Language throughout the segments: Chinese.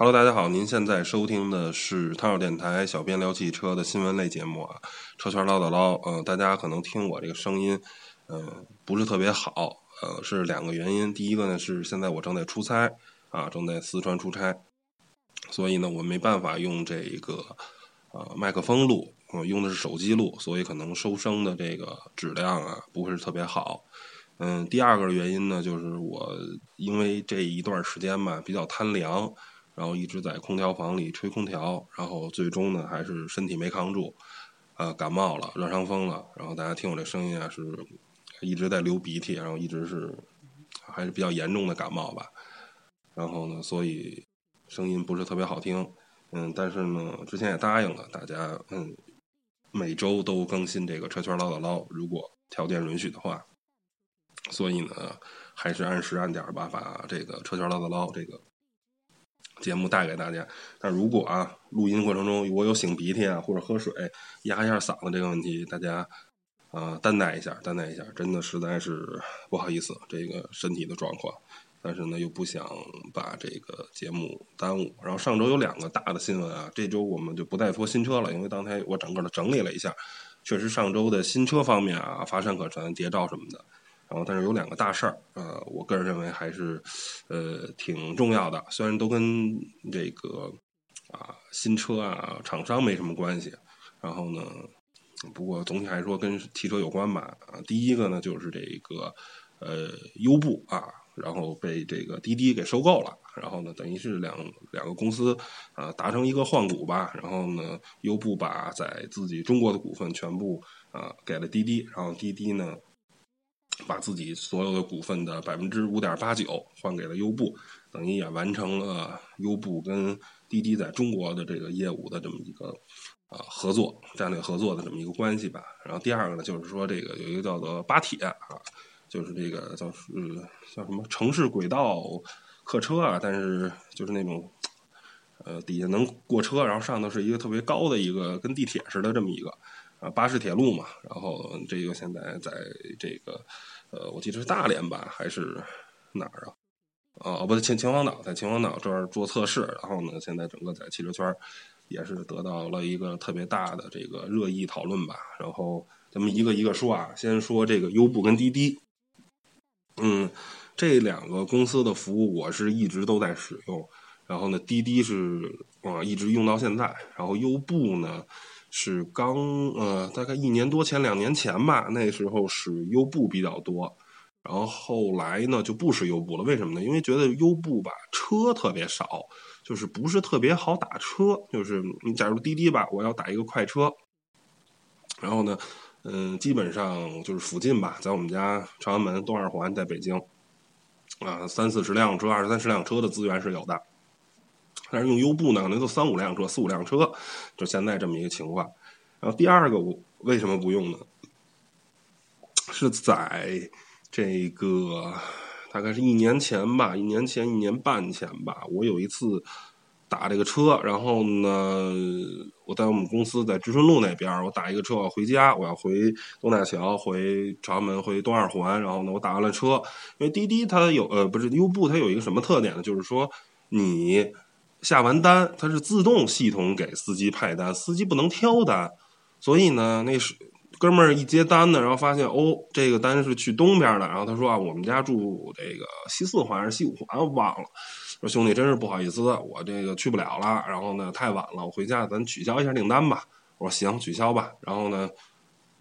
Hello，大家好，您现在收听的是汤小电台小编聊汽车的新闻类节目啊，车圈唠叨唠。呃，大家可能听我这个声音，呃，不是特别好，呃，是两个原因。第一个呢是现在我正在出差啊，正在四川出差，所以呢我没办法用这个呃麦克风录，我用的是手机录，所以可能收声的这个质量啊不会是特别好。嗯，第二个原因呢就是我因为这一段时间吧比较贪凉。然后一直在空调房里吹空调，然后最终呢还是身体没扛住，呃感冒了，热伤风了。然后大家听我这声音啊，是一直在流鼻涕，然后一直是还是比较严重的感冒吧。然后呢，所以声音不是特别好听。嗯，但是呢，之前也答应了大家，嗯，每周都更新这个车圈唠叨唠，如果条件允许的话。所以呢，还是按时按点吧，把这个车圈唠叨唠这个。节目带给大家，但如果啊，录音过程中我有擤鼻涕啊，或者喝水压一下嗓子这个问题，大家啊担待一下，担待一下，真的实在是不好意思，这个身体的状况，但是呢又不想把这个节目耽误。然后上周有两个大的新闻啊，这周我们就不再说新车了，因为刚才我整个的整理了一下，确实上周的新车方面啊乏善可陈，谍照什么的。然后，但是有两个大事儿，呃，我个人认为还是，呃，挺重要的。虽然都跟这个啊新车啊厂商没什么关系，然后呢，不过总体来说跟汽车有关吧。啊，第一个呢就是这个呃优步啊，然后被这个滴滴给收购了，然后呢等于是两两个公司啊达成一个换股吧，然后呢优步把在自己中国的股份全部啊给了滴滴，然后滴滴呢。把自己所有的股份的百分之五点八九换给了优步，等于也完成了优步跟滴滴在中国的这个业务的这么一个啊合作战略合作的这么一个关系吧。然后第二个呢，就是说这个有一个叫做巴铁啊，就是这个叫是叫什么城市轨道客车啊，但是就是那种呃底下能过车，然后上头是一个特别高的一个跟地铁似的这么一个。啊，巴士铁路嘛，然后这个现在在这个，呃，我记得是大连吧，还是哪儿啊？哦，不对，秦秦皇岛，在秦皇岛这儿做测试，然后呢，现在整个在汽车圈也是得到了一个特别大的这个热议讨论吧。然后咱们一个一个说啊，先说这个优步跟滴滴，嗯，这两个公司的服务我是一直都在使用，然后呢，滴滴是啊一直用到现在，然后优步呢。是刚呃，大概一年多前、两年前吧，那时候使优步比较多，然后后来呢就不使优步了。为什么呢？因为觉得优步吧车特别少，就是不是特别好打车。就是你假如滴滴吧，我要打一个快车，然后呢，嗯，基本上就是附近吧，在我们家朝阳门东二环，在北京，啊，三四十辆车、二三十辆车的资源是有的。但是用优步呢，可能就三五辆车、四五辆车，就现在这么一个情况。然后第二个，我为什么不用呢？是在这个大概是一年前吧，一年前、一年半前吧，我有一次打这个车，然后呢，我在我们公司在知春路那边，我打一个车，我要回家，我要回东大桥、回朝阳门、回东二环，然后呢，我打完了车，因为滴滴它有呃，不是优步，它有一个什么特点呢？就是说你。下完单，它是自动系统给司机派单，司机不能挑单，所以呢，那是哥们儿一接单呢，然后发现哦，这个单是去东边的，然后他说啊，我们家住这个西四环还是西五环，我忘了。说兄弟，真是不好意思，我这个去不了了，然后呢，太晚了，我回家咱取消一下订单吧。我说行，取消吧。然后呢，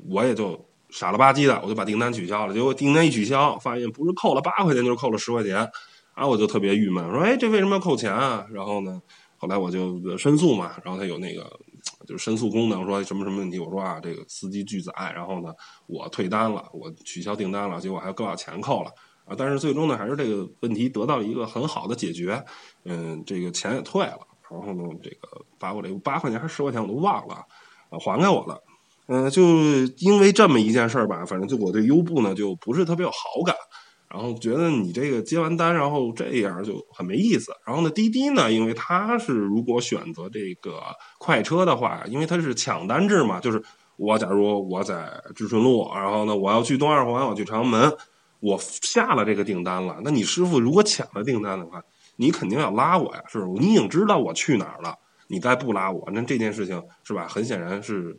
我也就傻了吧唧的，我就把订单取消了。结果订单一取消，发现不是扣了八块钱，就是扣了十块钱。啊，我就特别郁闷，说，哎，这为什么要扣钱啊？然后呢，后来我就申诉嘛，然后他有那个就是申诉功能，说什么什么问题？我说啊，这个司机拒载，然后呢，我退单了，我取消订单了，结果还要把钱扣了啊！但是最终呢，还是这个问题得到了一个很好的解决，嗯，这个钱也退了，然后呢，这个把我这八块钱还是十块钱我都忘了啊，还给我了，嗯，就因为这么一件事儿吧，反正就我对优步呢就不是特别有好感。然后觉得你这个接完单，然后这样就很没意思。然后呢，滴滴呢，因为它是如果选择这个快车的话，因为它是抢单制嘛，就是我假如我在知春路，然后呢我要去东二环，我去朝阳门，我下了这个订单了，那你师傅如果抢了订单的话，你肯定要拉我呀，是不是？你已经知道我去哪儿了，你再不拉我，那这件事情是吧？很显然是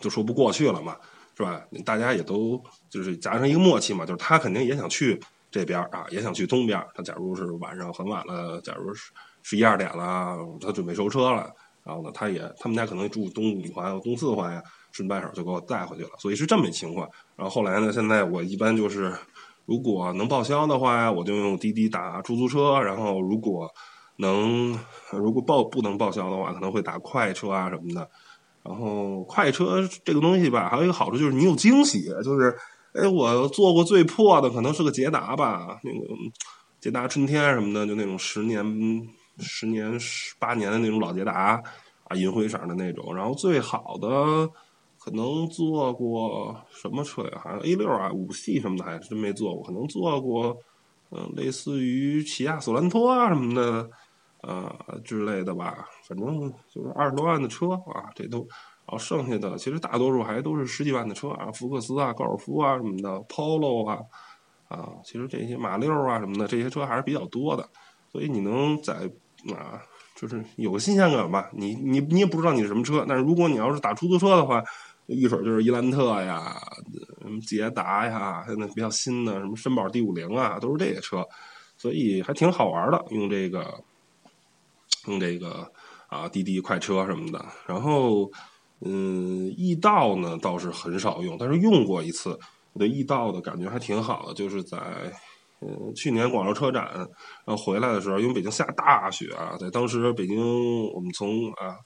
就说不过去了嘛，是吧？大家也都就是达成一个默契嘛，就是他肯定也想去这边啊，也想去东边。他假如是晚上很晚了，假如是十一二点了，他准备收车了，然后呢，他也他们家可能住东五环、东四环呀，顺半手就给我带回去了，所以是这么一情况。然后后来呢，现在我一般就是。如果能报销的话，我就用滴滴打出租车。然后如果能，如果报不能报销的话，可能会打快车啊什么的。然后快车这个东西吧，还有一个好处就是你有惊喜，就是哎，我坐过最破的可能是个捷达吧，那个捷达春天什么的，就那种十年、十年、十八年的那种老捷达啊，银灰色的那种。然后最好的。可能坐过什么车呀？好像 A 六啊，五系什么的还真没坐过。可能坐过，嗯，类似于起亚索兰托啊什么的，呃之类的吧。反正就是二十多万的车啊，这都。然后剩下的其实大多数还都是十几万的车啊，福克斯啊、高尔夫啊什么的，Polo 啊，啊，其实这些马六啊什么的这些车还是比较多的。所以你能在啊，就是有个新鲜感吧。你你你也不知道你是什么车，但是如果你要是打出租车的话。一会儿就是伊兰特呀，什么捷达呀，现在比较新的什么绅宝 D 五零啊，都是这些车，所以还挺好玩的。用这个，用这个啊滴滴快车什么的。然后，嗯，易到呢倒是很少用，但是用过一次，我对易到的感觉还挺好的，就是在嗯去年广州车展，然后回来的时候，因为北京下大雪啊，在当时北京我们从啊。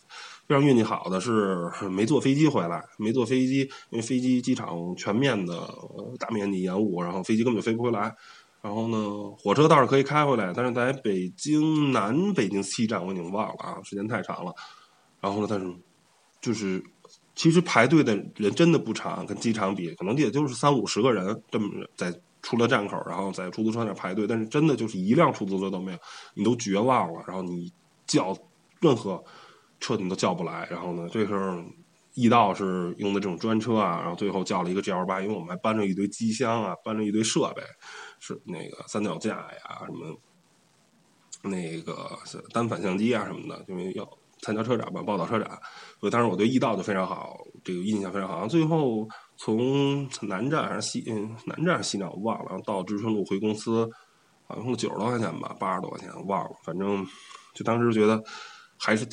非常运气好的是没坐飞机回来，没坐飞机，因为飞机机场全面的大面积延误，然后飞机根本就飞不回来。然后呢，火车倒是可以开回来，但是在北京南北京西站我已经忘了啊，时间太长了。然后呢，但是就是其实排队的人真的不长，跟机场比，可能也就是三五十个人这么在出了站口，然后在出租车那排队，但是真的就是一辆出租车都没有，你都绝望了。然后你叫任何。车你都叫不来，然后呢，这时候易道是用的这种专车啊，然后最后叫了一个 G L 八，因为我们还搬着一堆机箱啊，搬着一堆设备，是那个三脚架呀，什么那个单反相机啊什么的，因为要参加车展嘛，报道车展，所以当时我对易道就非常好，这个印象非常好。最后从南站还是西嗯南站西站我忘了，然后到知春路回公司，好像用九十多块钱吧，八十多块钱忘了，反正就当时觉得还是。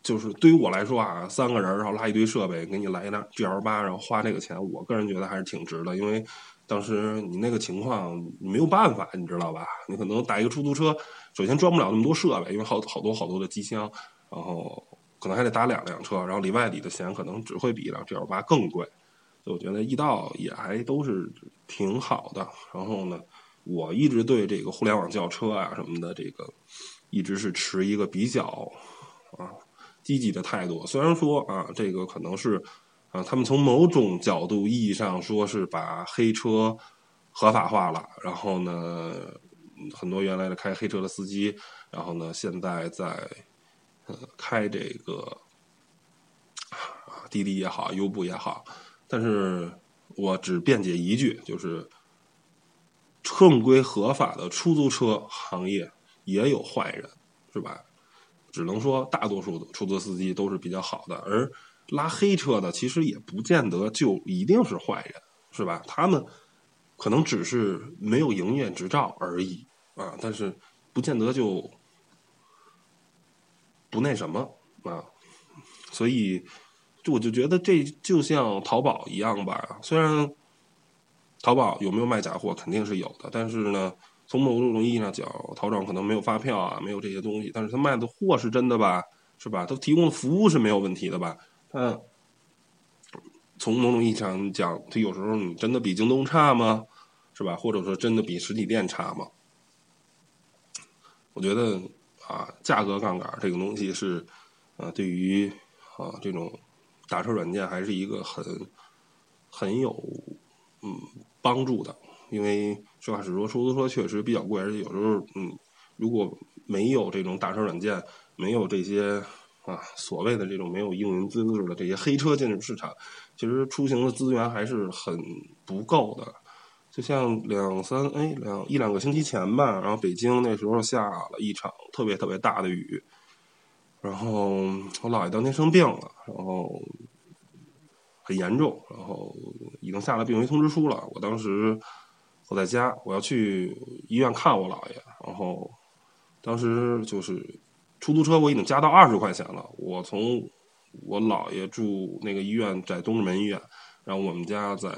就是对于我来说啊，三个人然后拉一堆设备，给你来一辆 G L 八，然后花这个钱，我个人觉得还是挺值的。因为当时你那个情况你没有办法，你知道吧？你可能打一个出租车，首先装不了那么多设备，因为好好多好多的机箱，然后可能还得打两辆车，然后里外里的钱可能只会比一辆 G L 八更贵。所以我觉得易到也还都是挺好的。然后呢，我一直对这个互联网轿车啊什么的，这个一直是持一个比较啊。积极的态度，虽然说啊，这个可能是啊，他们从某种角度意义上说是把黑车合法化了，然后呢，很多原来的开黑车的司机，然后呢，现在在呃开这个滴滴也好，优步也好，但是我只辩解一句，就是正规合法的出租车行业也有坏人，是吧？只能说大多数的出租司机都是比较好的，而拉黑车的其实也不见得就一定是坏人，是吧？他们可能只是没有营业执照而已啊，但是不见得就不那什么啊。所以，就我就觉得这就像淘宝一样吧，虽然淘宝有没有卖假货肯定是有的，但是呢。从某种意义上讲，淘宝可能没有发票啊，没有这些东西，但是他卖的货是真的吧，是吧？他提供的服务是没有问题的吧？嗯，从某种意义上讲，他有时候你真的比京东差吗？是吧？或者说真的比实体店差吗？我觉得啊，价格杠杆这个东西是，啊，对于啊这种打车软件还是一个很很有嗯帮助的。因为实话实说，出租车确实比较贵，而且有时候，嗯，如果没有这种打车软件，没有这些啊所谓的这种没有运营资质的这些黑车进入市场，其实出行的资源还是很不够的。就像两三哎两一两个星期前吧，然后北京那时候下了一场特别特别大的雨，然后我姥爷当天生病了，然后很严重，然后已经下了病危通知书了。我当时我在家，我要去医院看我姥爷，然后当时就是出租车我已经加到二十块钱了。我从我姥爷住那个医院在东直门医院。然后我们家在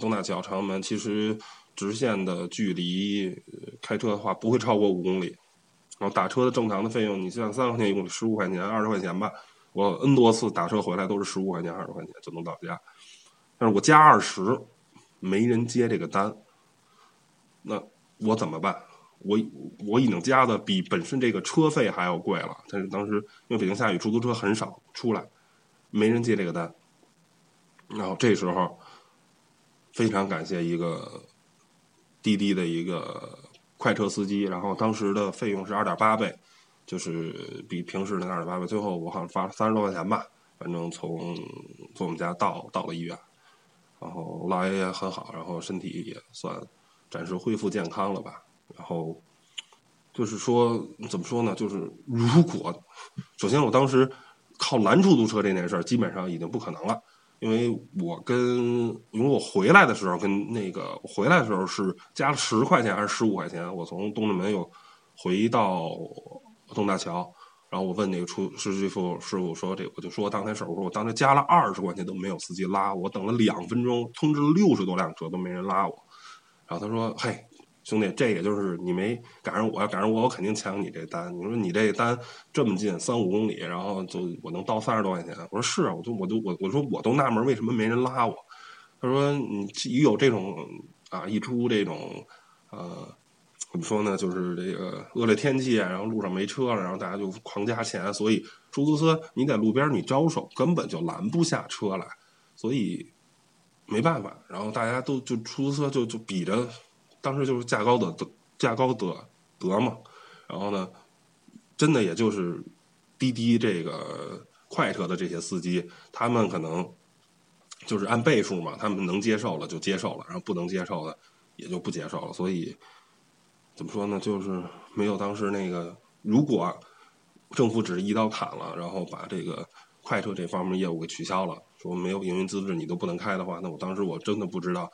东大桥长门，其实直线的距离开车的话不会超过五公里。然后打车的正常的费用，你像三块钱一公里，十五块钱、二十块钱吧。我 N 多次打车回来都是十五块钱、二十块钱就能到家。但是我加二十，没人接这个单，那我怎么办？我我已经加的比本身这个车费还要贵了。但是当时因为北京下雨，出租车很少出来，没人接这个单。然后这时候，非常感谢一个滴滴的一个快车司机。然后当时的费用是二点八倍，就是比平时的二点八倍。最后我好像花三十多块钱吧，反正从从我们家到到了医院。然后我姥爷也很好，然后身体也算暂时恢复健康了吧。然后就是说怎么说呢？就是如果首先我当时靠拦出租车这件事儿，基本上已经不可能了。因为我跟因为我回来的时候跟那个回来的时候是加了十块钱还是十五块钱？我从东直门又回到东大桥，然后我问那个出司机傅师傅说：“这我就说当天事儿，我说我当时加了二十块钱都没有司机拉我，等了两分钟，通知了六十多辆车都没人拉我。”然后他说：“嘿。”兄弟，这也就是你没赶上我，赶上我，我肯定抢你这单。你说你这单这么近，三五公里，然后就我能到三十多块钱。我说是啊，我就我就我我说我都纳闷为什么没人拉我。他说你一有这种啊，一出这种呃怎么说呢，就是这个恶劣天气，然后路上没车了，然后大家就狂加钱，所以出租车你在路边你招手根本就拦不下车来，所以没办法，然后大家都就出租车就就比着。当时就是价高的价高得得嘛，然后呢，真的也就是滴滴这个快车的这些司机，他们可能就是按倍数嘛，他们能接受了就接受了，然后不能接受的也就不接受了。所以怎么说呢，就是没有当时那个，如果政府只是一刀砍了，然后把这个快车这方面业务给取消了，说没有营运资质你都不能开的话，那我当时我真的不知道。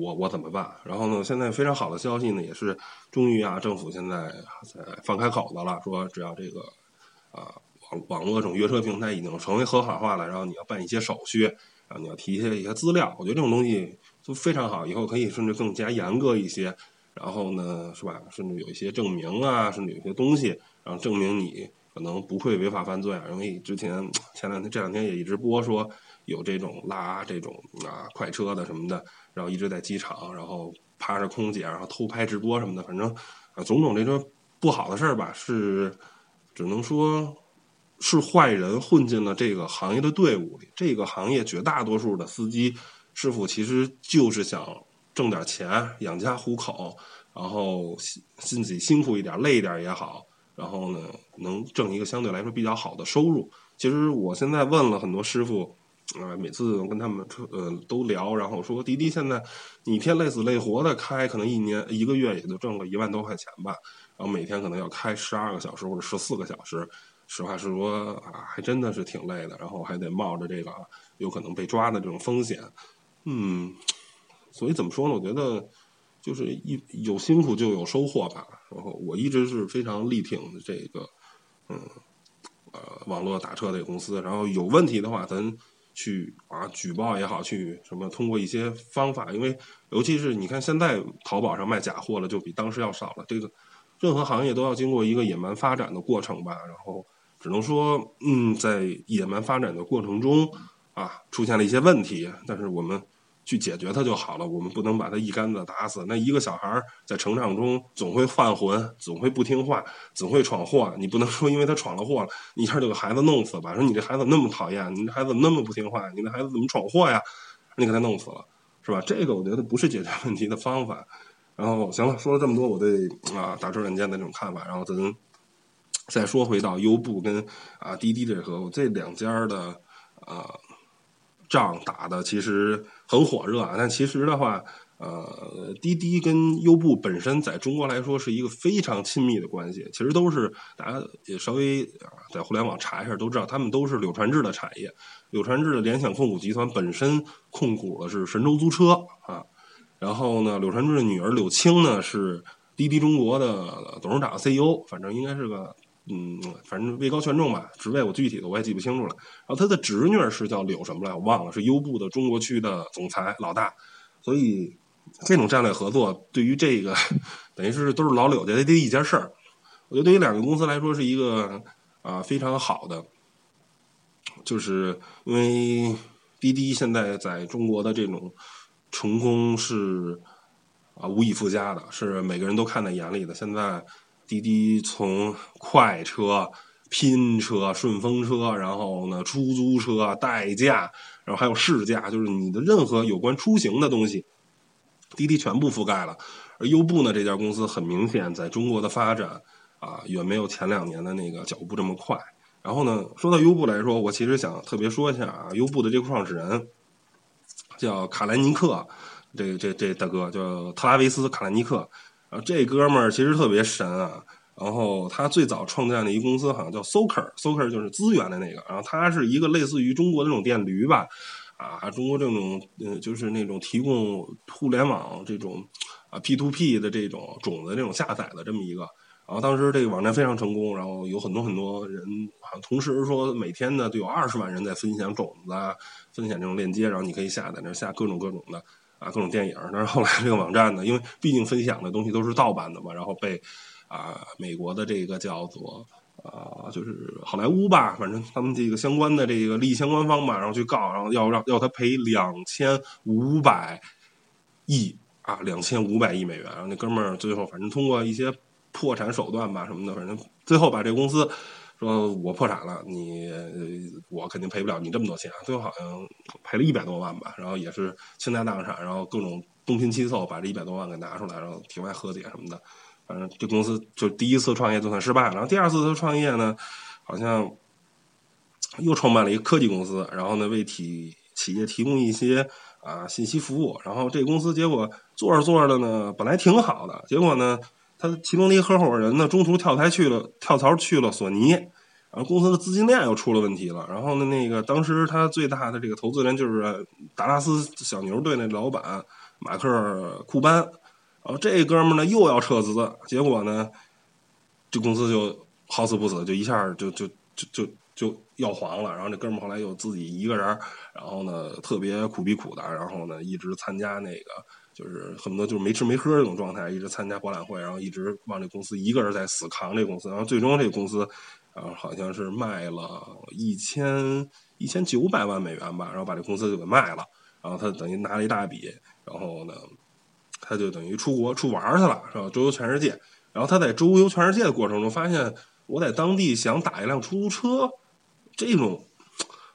我我怎么办？然后呢？现在非常好的消息呢，也是终于啊，政府现在在放开口子了，说只要这个啊网网络这种约车平台已经成为合法化了，然后你要办一些手续，然后你要提一些一些资料，我觉得这种东西就非常好，以后可以甚至更加严格一些。然后呢，是吧？甚至有一些证明啊，甚至有些东西，然后证明你可能不会违法犯罪啊。因为之前前两天这两天也一直播说有这种拉这种啊快车的什么的。然后一直在机场，然后趴着空姐，然后偷拍直播什么的，反正啊，种种这些不好的事儿吧，是只能说是坏人混进了这个行业的队伍里。这个行业绝大多数的司机师傅其实就是想挣点钱养家糊口，然后自己辛苦一点、累一点也好，然后呢能挣一个相对来说比较好的收入。其实我现在问了很多师傅。啊，每次跟他们呃都聊，然后说滴滴现在你天累死累活的开，可能一年一个月也就挣个一万多块钱吧，然后每天可能要开十二个小时或者十四个小时，实话实说啊，还真的是挺累的，然后还得冒着这个有可能被抓的这种风险，嗯，所以怎么说呢？我觉得就是一有辛苦就有收获吧，然后我一直是非常力挺这个嗯呃网络打车这个公司，然后有问题的话咱。去啊，举报也好，去什么通过一些方法，因为尤其是你看现在淘宝上卖假货了，就比当时要少了。这个任何行业都要经过一个野蛮发展的过程吧，然后只能说，嗯，在野蛮发展的过程中啊，出现了一些问题，但是我们。去解决它就好了，我们不能把它一竿子打死。那一个小孩在成长中总会犯浑，总会不听话，总会闯祸。你不能说因为他闯了祸了，一下就给孩子弄死吧？说你这孩子那么讨厌，你这孩子那么不听话，你那孩子怎么闯祸呀？你给他弄死了，是吧？这个我觉得不是解决问题的方法。然后行了，说了这么多我对啊打车软件的这种看法，然后咱再说回到优步跟啊滴滴这和这两家的啊。仗打的其实很火热啊，但其实的话，呃，滴滴跟优步本身在中国来说是一个非常亲密的关系，其实都是大家也稍微啊在互联网查一下都知道，他们都是柳传志的产业。柳传志的联想控股集团本身控股的是神州租车啊，然后呢，柳传志的女儿柳青呢是滴滴中国的董事长 CEO，反正应该是个嗯，反正位高权重吧，职位我具体的我也记不清楚了。然后他的侄女是叫柳什么来，我忘了，是优步的中国区的总裁老大，所以。这种战略合作对于这个等于是都是老柳家的一件事儿，我觉得对于两个公司来说是一个啊非常好的，就是因为滴滴现在在中国的这种成功是啊无以复加的，是每个人都看在眼里的。现在滴滴从快车、拼车、顺风车，然后呢出租车、代驾，然后还有试驾，就是你的任何有关出行的东西。滴滴全部覆盖了，而优步呢？这家公司很明显在中国的发展啊，远没有前两年的那个脚步这么快。然后呢，说到优步来说，我其实想特别说一下啊，优步的这个创始人叫卡莱尼克，这这这大哥叫特拉维斯卡莱尼克。然后这哥们儿其实特别神啊。然后他最早创建的一个公司好像叫 Soker，Soker 就是资源的那个。然后他是一个类似于中国的那种电驴吧。啊，中国这种嗯，就是那种提供互联网这种啊 P to P 的这种种子这种下载的这么一个，然后当时这个网站非常成功，然后有很多很多人，好像同时说每天呢都有二十万人在分享种子啊，分享这种链接，然后你可以下载那下各种各种的啊各种电影。但是后来这个网站呢，因为毕竟分享的东西都是盗版的嘛，然后被啊美国的这个叫做。啊，就是好莱坞吧，反正他们这个相关的这个利益相关方吧，然后去告，然后要让要他赔两千五百亿啊，两千五百亿美元。然后那哥们儿最后反正通过一些破产手段吧什么的，反正最后把这公司说我破产了，你我肯定赔不了你这么多钱。最后好像赔了一百多万吧，然后也是倾家荡产，然后各种东拼西凑把这一百多万给拿出来，然后庭外和解什么的。反正这公司就第一次创业就算失败了，然后第二次创业呢，好像又创办了一个科技公司，然后呢为体企业提供一些啊信息服务，然后这公司结果做着做着呢，本来挺好的，结果呢，他其中的一个合伙人呢中途跳台去了，跳槽去了索尼，然后公司的资金链又出了问题了，然后呢那个当时他最大的这个投资人就是达拉斯小牛队那老板马克库班。然后这哥们呢又要撤资，结果呢，这公司就好死不死，就一下就就就就就要黄了。然后这哥们后来又自己一个人，然后呢特别苦逼苦的，然后呢一直参加那个，就是恨不得就是没吃没喝这种状态，一直参加博览会，然后一直往这公司一个人在死扛这公司。然后最终这公司，然后好像是卖了一千一千九百万美元吧，然后把这公司就给卖了。然后他等于拿了一大笔，然后呢。他就等于出国出玩去了，是吧？周游全世界。然后他在周游全世界的过程中，发现我在当地想打一辆出租车，这种，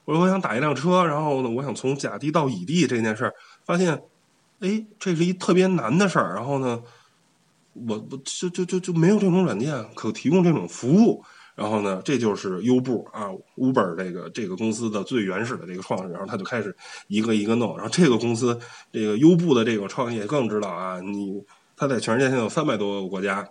我说我想打一辆车，然后呢，我想从甲地到乙地这件事儿，发现，哎，这是一特别难的事儿。然后呢，我我就就就就没有这种软件可提供这种服务。然后呢，这就是优步啊，Uber 这个这个公司的最原始的这个创始，然后他就开始一个一个弄。然后这个公司，这个优步的这个创业更知道啊，你他在全世界现在有三百多个国家。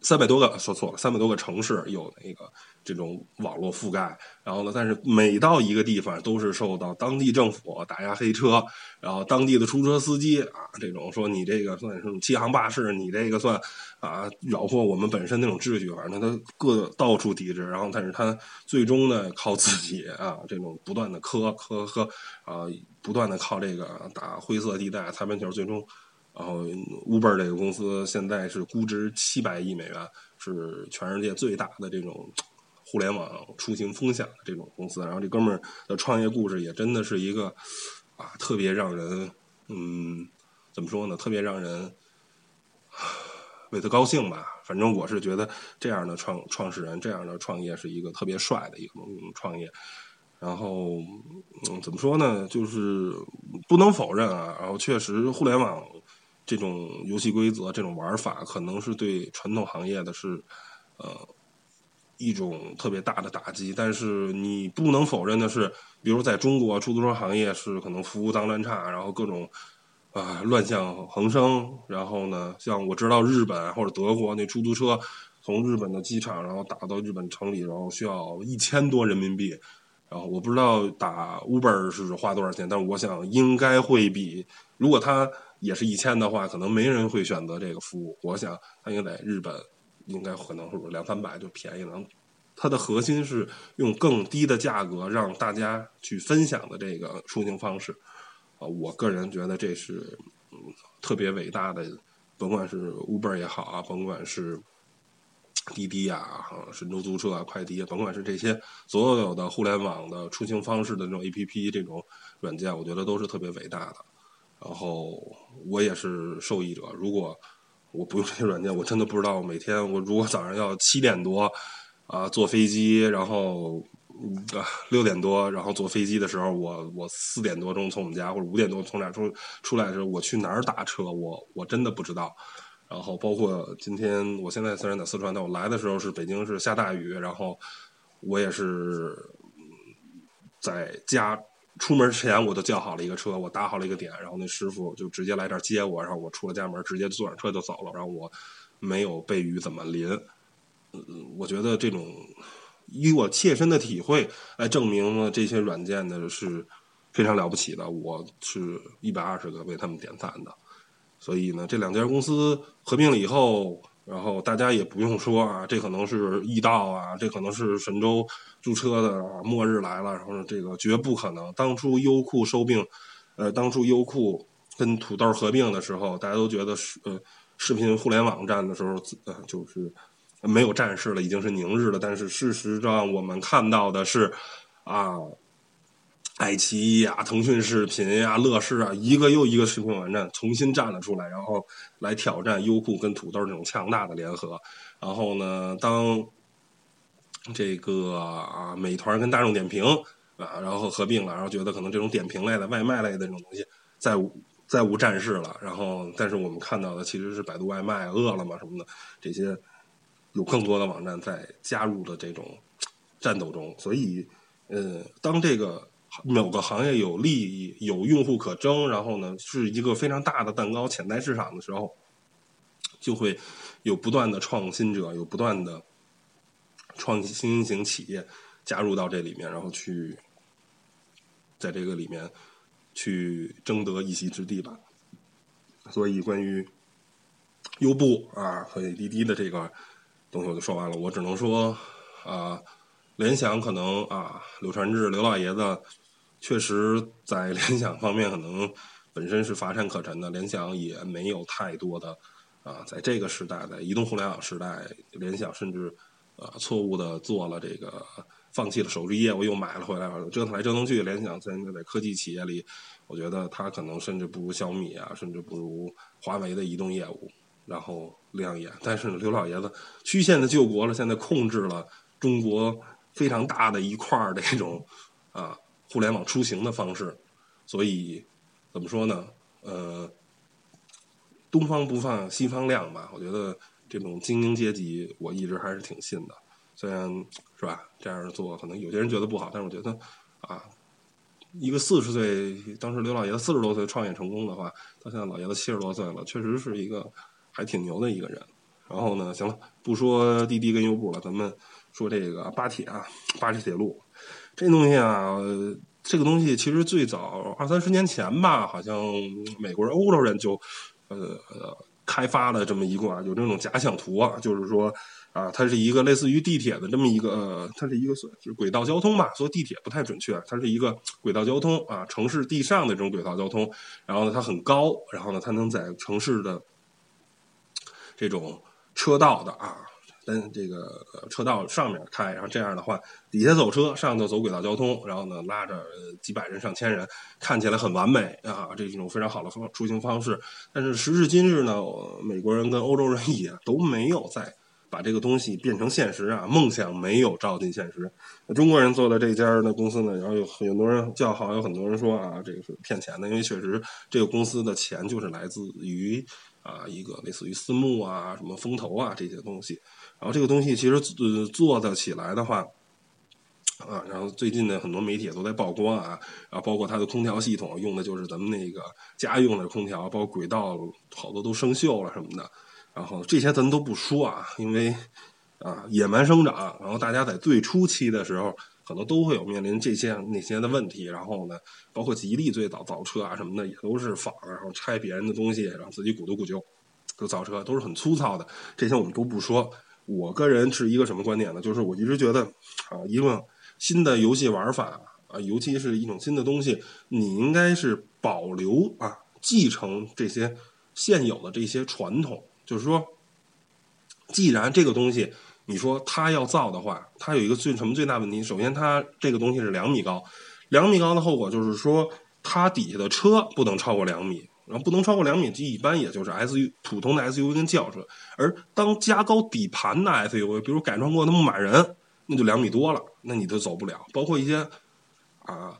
三百多个说错了，三百多个城市有那个这种网络覆盖，然后呢，但是每到一个地方都是受到当地政府打压黑车，然后当地的出租车司机啊，这种说你这个算是欺行霸市，你这个算啊扰祸我们本身那种秩序，反正他各到处抵制，然后但是他最终呢靠自己啊这种不断的磕磕磕啊，不断的靠这个打灰色地带擦边球，最终。然后，Uber 这个公司现在是估值七百亿美元，是全世界最大的这种互联网出行风向的这种公司。然后这哥们儿的创业故事也真的是一个啊，特别让人嗯，怎么说呢？特别让人为他高兴吧。反正我是觉得这样的创创始人，这样的创业是一个特别帅的一个创业。然后嗯，怎么说呢？就是不能否认啊。然后确实，互联网。这种游戏规则，这种玩法，可能是对传统行业的是，呃，一种特别大的打击。但是你不能否认的是，比如在中国出租车行业是可能服务脏乱差，然后各种啊乱象横生。然后呢，像我知道日本或者德国那出租车从日本的机场然后打到日本城里，然后需要一千多人民币。然后我不知道打 Uber 是花多少钱，但我想应该会比如果他也是一千的话，可能没人会选择这个服务。我想它应该在日本应该可能是两三百就便宜了。它的核心是用更低的价格让大家去分享的这个出行方式，啊，我个人觉得这是嗯特别伟大的，甭管是 Uber 也好啊，甭管是滴滴啊、神州租车啊、快滴，甭管是这些所有的互联网的出行方式的这种 APP 这种软件，我觉得都是特别伟大的。然后我也是受益者，如果我不用这些软件，我真的不知道每天我如果早上要七点多。啊，坐飞机，然后啊六点多，然后坐飞机的时候，我我四点多钟从我们家或者五点多从哪出出来的时候，我去哪儿打车，我我真的不知道。然后包括今天，我现在虽然在四川，但我来的时候是北京是下大雨，然后我也是在家出门之前我就叫好了一个车，我打好了一个点，然后那师傅就直接来这儿接我，然后我出了家门，直接坐上车就走了，然后我没有被雨怎么淋。嗯，我觉得这种以我切身的体会来证明了这些软件呢是非常了不起的，我是一百二十个为他们点赞的。所以呢，这两家公司合并了以后，然后大家也不用说啊，这可能是易到啊，这可能是神州租车的末日来了，然后这个绝不可能。当初优酷收并，呃，当初优酷跟土豆合并的时候，大家都觉得是呃视频互联网站的时候，呃，就是。没有战事了，已经是宁日了。但是事实上，我们看到的是，啊，爱奇艺呀、腾讯视频呀、乐视啊，一个又一个视频网站重新站了出来，然后来挑战优酷跟土豆这种强大的联合。然后呢，当这个啊，美团跟大众点评啊，然后合并了，然后觉得可能这种点评类的、外卖类的这种东西再再无战事了。然后，但是我们看到的其实是百度外卖、饿了么什么的这些。有更多的网站在加入了这种战斗中，所以，呃，当这个某个行业有利益、有用户可争，然后呢是一个非常大的蛋糕潜在市场的时候，就会有不断的创新者，有不断的创新型企业加入到这里面，然后去在这个里面去争得一席之地吧。所以，关于优步啊和滴滴的这个。东西我就说完了，我只能说，啊，联想可能啊，柳传志刘老爷子确实在联想方面可能本身是乏善可陈的，联想也没有太多的啊，在这个时代，在移动互联网时代，联想甚至啊错误的做了这个放弃了手机业务，又买了回来，折腾来折腾去，联想现在在科技企业里，我觉得它可能甚至不如小米啊，甚至不如华为的移动业务。然后亮眼，但是，刘老爷子曲线的救国了，现在控制了中国非常大的一块儿这种啊互联网出行的方式，所以怎么说呢？呃，东方不放西方亮吧。我觉得这种精英阶级，我一直还是挺信的。虽然是吧，这样做可能有些人觉得不好，但是我觉得啊，一个四十岁，当时刘老爷子四十多岁创业成功的话，到现在老爷子七十多岁了，确实是一个。还挺牛的一个人，然后呢，行了，不说滴滴跟优步了，咱们说这个巴铁啊，巴铁铁路，这东西啊，这个东西其实最早二三十年前吧，好像美国人、欧洲人就呃开发了这么一个啊有这种假想图啊，就是说啊，它是一个类似于地铁的这么一个，它是一个就是轨道交通吧，说地铁不太准确，它是一个轨道交通啊，城市地上的这种轨道交通，然后呢，它很高，然后呢，它能在城市的。这种车道的啊，跟这个车道上面开，然后这样的话，底下走车，上头走轨道交通，然后呢拉着几百人、上千人，看起来很完美啊，这是一种非常好的方出行方式。但是时至今日呢，美国人跟欧洲人 也都没有再把这个东西变成现实啊，梦想没有照进现实。中国人做的这家的公司呢，然后有很多人叫好，有很多人说啊，这个是骗钱的，因为确实这个公司的钱就是来自于。啊，一个类似于私募啊、什么风投啊这些东西，然后这个东西其实呃做的起来的话，啊，然后最近呢，很多媒体也都在曝光啊，然后包括它的空调系统用的就是咱们那个家用的空调，包括轨道好多都生锈了什么的。然后这些咱都不说啊，因为啊野蛮生长，然后大家在最初期的时候，可能都会有面临这些那些的问题。然后呢，包括吉利最早造车啊什么的，也都是仿，然后拆别人的东西，然后自己鼓捣鼓旧，就造车都是很粗糙的。这些我们都不说。我个人是一个什么观点呢？就是我一直觉得啊，一个新的游戏玩法啊，尤其是一种新的东西，你应该是保留啊，继承这些现有的这些传统。就是说，既然这个东西，你说它要造的话，它有一个最什么最大问题？首先，它这个东西是两米高，两米高的后果就是说，它底下的车不能超过两米，然后不能超过两米，一般也就是 SU 普通的 SUV 跟轿车。而当加高底盘的 SUV，比如改装过的牧马人，那就两米多了，那你都走不了。包括一些啊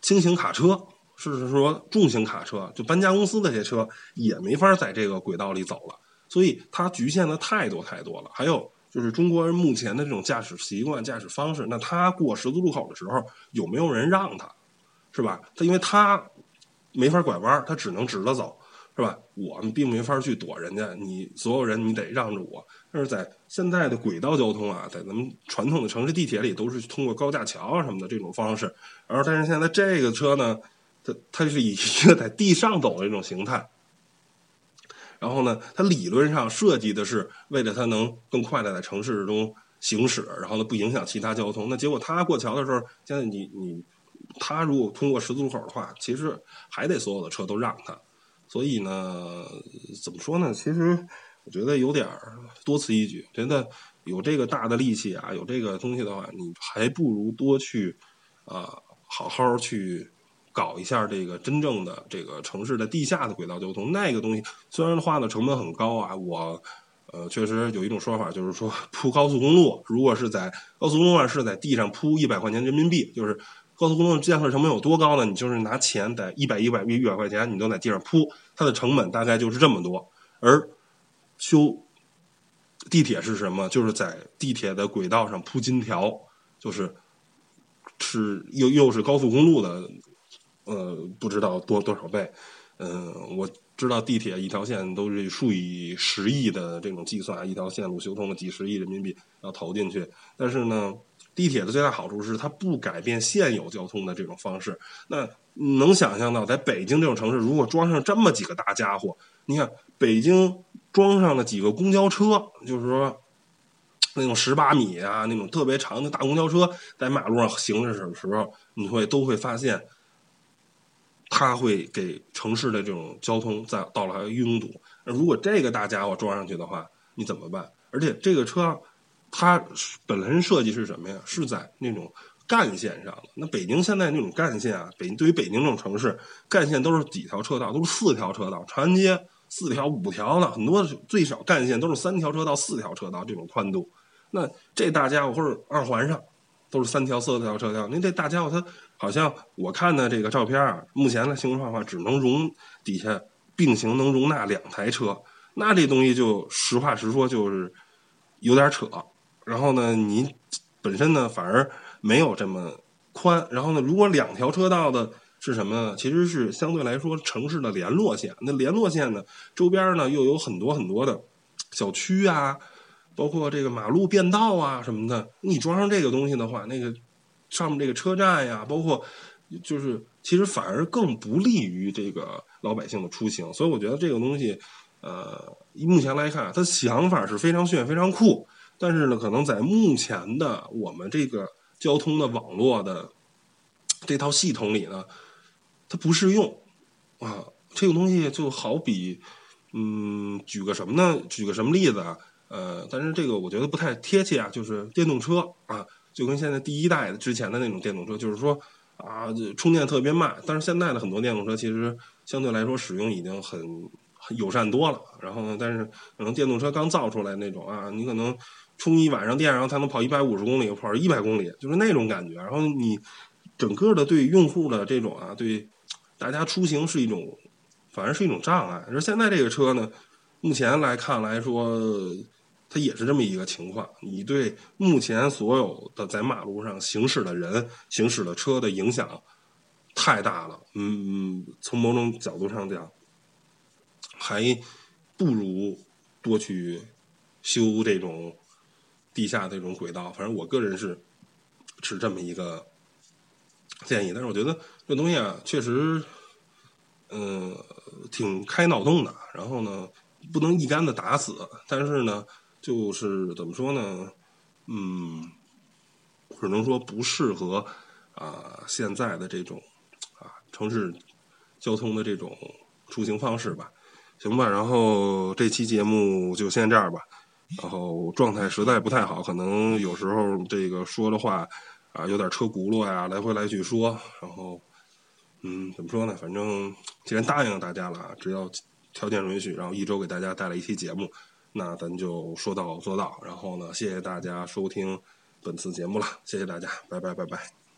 轻型卡车，甚至说重型卡车，就搬家公司的这些车，也没法在这个轨道里走了。所以它局限的太多太多了，还有就是中国人目前的这种驾驶习惯、驾驶方式，那他过十字路口的时候有没有人让他，是吧？他因为他没法拐弯，他只能直着走，是吧？我们并没法去躲人家，你所有人你得让着我。但是在现在的轨道交通啊，在咱们传统的城市地铁里，都是通过高架桥啊什么的这种方式，然后但是现在这个车呢，它它是以一个在地上走的一种形态。然后呢，它理论上设计的是为了它能更快的在城市中行驶，然后呢不影响其他交通。那结果它过桥的时候，现在你你，它如果通过十字路口的话，其实还得所有的车都让他。所以呢，怎么说呢？其实我觉得有点多此一举。觉得有这个大的力气啊，有这个东西的话，你还不如多去啊，好好去。搞一下这个真正的这个城市的地下的轨道交通，那个东西虽然花的成本很高啊，我呃确实有一种说法，就是说铺高速公路，如果是在高速公路上是在地上铺一百块钱人民币，就是高速公路建设成本有多高呢？你就是拿钱在一百一百一百块钱，你都在地上铺，它的成本大概就是这么多。而修地铁是什么？就是在地铁的轨道上铺金条，就是是又又是高速公路的。呃，不知道多多少倍，嗯，我知道地铁一条线都是数以十亿的这种计算，一条线路修通了几十亿人民币要投进去。但是呢，地铁的最大好处是它不改变现有交通的这种方式。那能想象到，在北京这种城市，如果装上这么几个大家伙，你看北京装上了几个公交车，就是说那种十八米啊，那种特别长的大公交车，在马路上行驶的时候，你会都会发现。它会给城市的这种交通再到了拥堵。如果这个大家伙装上去的话，你怎么办？而且这个车，它本身设计是什么呀？是在那种干线上。那北京现在那种干线啊，北对于北京这种城市，干线都是几条车道？都是四条车道。长安街四条、五条的，很多最少干线都是三条车道、四条车道这种宽度。那这大家伙或者二环上都是三条、四条车道，那这大家伙它。好像我看的这个照片啊，目前的形状化只能容底下并行能容纳两台车，那这东西就实话实说就是有点扯。然后呢，你本身呢反而没有这么宽。然后呢，如果两条车道的是什么呢？其实是相对来说城市的联络线。那联络线呢，周边呢又有很多很多的小区啊，包括这个马路变道啊什么的。你装上这个东西的话，那个。上面这个车站呀，包括就是其实反而更不利于这个老百姓的出行，所以我觉得这个东西，呃，目前来看，他想法是非常炫、非常酷，但是呢，可能在目前的我们这个交通的网络的这套系统里呢，它不适用啊。这个东西就好比，嗯，举个什么呢？举个什么例子啊？呃，但是这个我觉得不太贴切啊，就是电动车啊。就跟现在第一代之前的那种电动车，就是说啊，充电特别慢。但是现在的很多电动车其实相对来说使用已经很友善多了。然后呢，但是可能电动车刚造出来那种啊，你可能充一晚上电，然后才能跑一百五十公里，跑一百公里，就是那种感觉。然后你整个的对用户的这种啊，对大家出行是一种，反而是一种障碍。而现在这个车呢，目前来看来说。它也是这么一个情况。你对目前所有的在马路上行驶的人、行驶的车的影响太大了。嗯，从某种角度上讲，还不如多去修这种地下这种轨道。反正我个人是持这么一个建议。但是我觉得这东西啊，确实，嗯，挺开脑洞的。然后呢，不能一竿子打死。但是呢。就是怎么说呢？嗯，只能说不适合啊现在的这种啊城市交通的这种出行方式吧。行吧，然后这期节目就先这样吧。然后状态实在不太好，可能有时候这个说的话啊有点车轱辘呀，来回来去说。然后嗯，怎么说呢？反正既然答应大家了，只要条件允许，然后一周给大家带来一期节目。那咱就说到做到，然后呢，谢谢大家收听本次节目了，谢谢大家，拜拜拜拜。